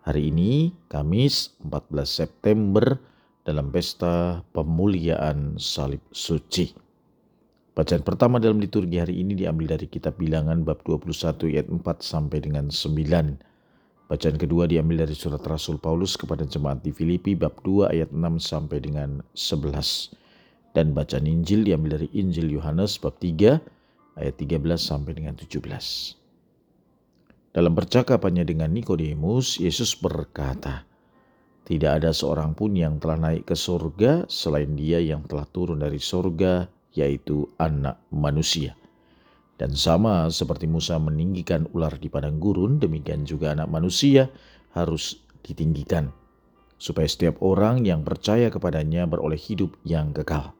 Hari ini Kamis 14 September dalam pesta pemuliaan salib suci. Bacaan pertama dalam liturgi hari ini diambil dari kitab Bilangan bab 21 ayat 4 sampai dengan 9. Bacaan kedua diambil dari surat Rasul Paulus kepada jemaat di Filipi bab 2 ayat 6 sampai dengan 11. Dan bacaan Injil diambil dari Injil Yohanes bab 3 ayat 13 sampai dengan 17. Dalam percakapannya dengan Nikodemus, Yesus berkata, "Tidak ada seorang pun yang telah naik ke surga selain Dia yang telah turun dari surga, yaitu Anak Manusia." Dan sama seperti Musa meninggikan ular di padang gurun, demikian juga Anak Manusia harus ditinggikan, supaya setiap orang yang percaya kepadanya beroleh hidup yang kekal.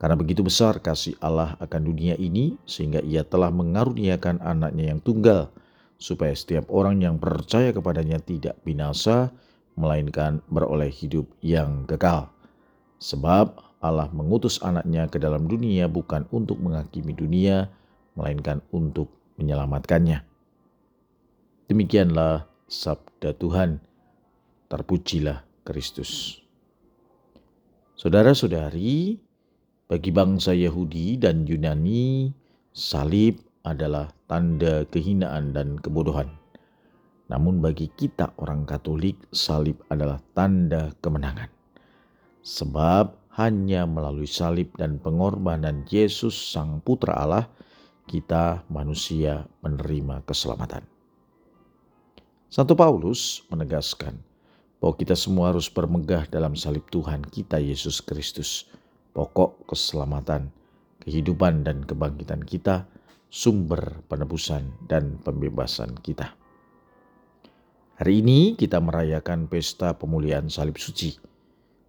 Karena begitu besar kasih Allah akan dunia ini, sehingga Ia telah mengaruniakan anaknya yang tunggal, supaya setiap orang yang percaya kepadanya tidak binasa, melainkan beroleh hidup yang kekal. Sebab Allah mengutus anaknya ke dalam dunia bukan untuk menghakimi dunia, melainkan untuk menyelamatkannya. Demikianlah sabda Tuhan. Terpujilah Kristus. Saudara-saudari, bagi bangsa Yahudi dan Yunani, salib adalah tanda kehinaan dan kebodohan. Namun bagi kita orang Katolik, salib adalah tanda kemenangan. Sebab hanya melalui salib dan pengorbanan Yesus Sang Putra Allah, kita manusia menerima keselamatan. Satu Paulus menegaskan bahwa kita semua harus bermegah dalam salib Tuhan kita Yesus Kristus, pokok keselamatan, kehidupan dan kebangkitan kita, sumber penebusan dan pembebasan kita. Hari ini kita merayakan pesta pemulihan salib suci.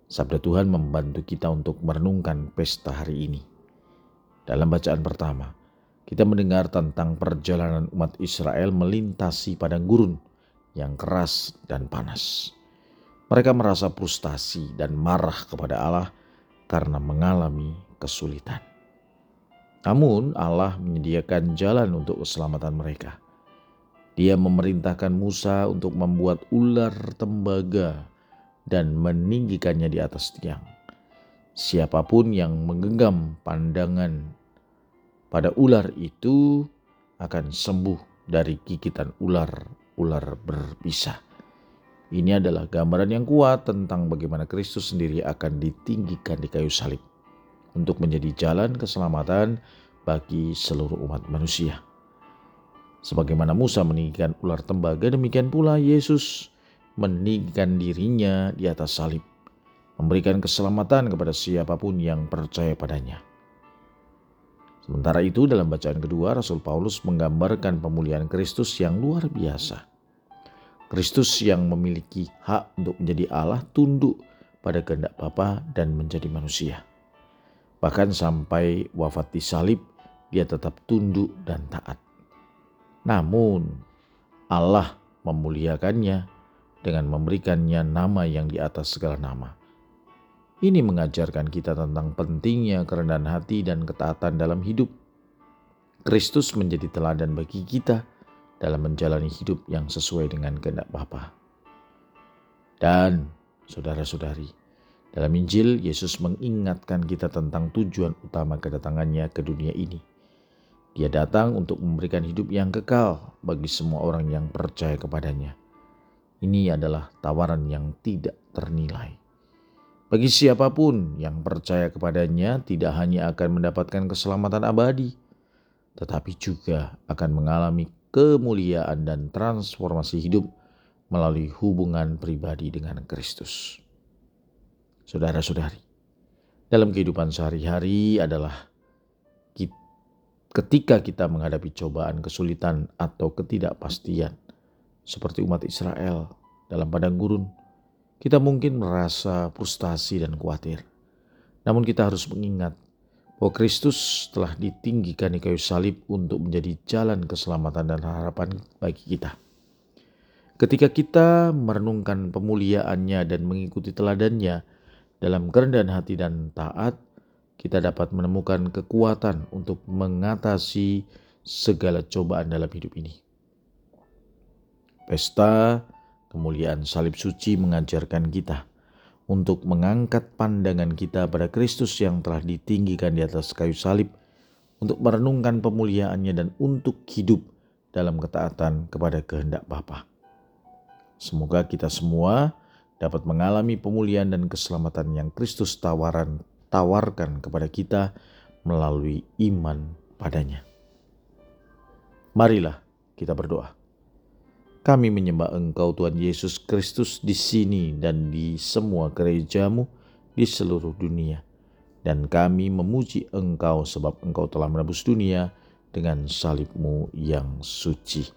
Sabda Tuhan membantu kita untuk merenungkan pesta hari ini. Dalam bacaan pertama, kita mendengar tentang perjalanan umat Israel melintasi padang gurun yang keras dan panas. Mereka merasa frustasi dan marah kepada Allah karena mengalami kesulitan. Namun Allah menyediakan jalan untuk keselamatan mereka. Dia memerintahkan Musa untuk membuat ular tembaga dan meninggikannya di atas tiang. Siapa pun yang menggenggam pandangan pada ular itu akan sembuh dari gigitan ular-ular berbisa. Ini adalah gambaran yang kuat tentang bagaimana Kristus sendiri akan ditinggikan di kayu salib untuk menjadi jalan keselamatan bagi seluruh umat manusia. Sebagaimana Musa meninggikan ular tembaga, demikian pula Yesus meninggikan dirinya di atas salib, memberikan keselamatan kepada siapa pun yang percaya padanya. Sementara itu dalam bacaan kedua Rasul Paulus menggambarkan pemulihan Kristus yang luar biasa. Kristus yang memiliki hak untuk menjadi Allah tunduk pada kehendak Bapa dan menjadi manusia. Bahkan sampai wafat di salib, dia tetap tunduk dan taat. Namun, Allah memuliakannya dengan memberikannya nama yang di atas segala nama. Ini mengajarkan kita tentang pentingnya kerendahan hati dan ketaatan dalam hidup. Kristus menjadi teladan bagi kita dalam menjalani hidup yang sesuai dengan kehendak Bapa. Dan saudara-saudari, dalam Injil, Yesus mengingatkan kita tentang tujuan utama kedatangannya ke dunia ini. Dia datang untuk memberikan hidup yang kekal bagi semua orang yang percaya kepadanya. Ini adalah tawaran yang tidak ternilai. Bagi siapa pun yang percaya kepadanya, tidak hanya akan mendapatkan keselamatan abadi, tetapi juga akan mengalami kemuliaan dan transformasi hidup melalui hubungan pribadi dengan Kristus saudara-saudari. Dalam kehidupan sehari-hari adalah ketika kita menghadapi cobaan, kesulitan, atau ketidakpastian, seperti umat Israel dalam padang gurun, kita mungkin merasa frustasi dan khawatir. Namun kita harus mengingat bahwa Kristus telah ditinggikan di kayu salib untuk menjadi jalan keselamatan dan harapan bagi kita. Ketika kita merenungkan pemuliaannya dan mengikuti teladannya dalam kerendahan hati dan taat, kita dapat menemukan kekuatan untuk mengatasi segala cobaan dalam hidup ini. Pesta kemuliaan salib suci mengajarkan kita untuk mengangkat pandangan kita pada Kristus yang telah ditinggikan di atas kayu salib, untuk merenungkan pemuliaannya dan untuk hidup dalam ketaatan kepada kehendak Bapa. Semoga kita semua dapat mengalami pemulihan dan keselamatan yang Kristus tawaran tawarkan kepada kita melalui iman padanya. Marilah kita berdoa. Kami menyembah Engkau Tuhan Yesus Kristus di sini dan di semua gerejamu di seluruh dunia. Dan kami memuji Engkau sebab Engkau telah menebus dunia dengan salibmu yang suci.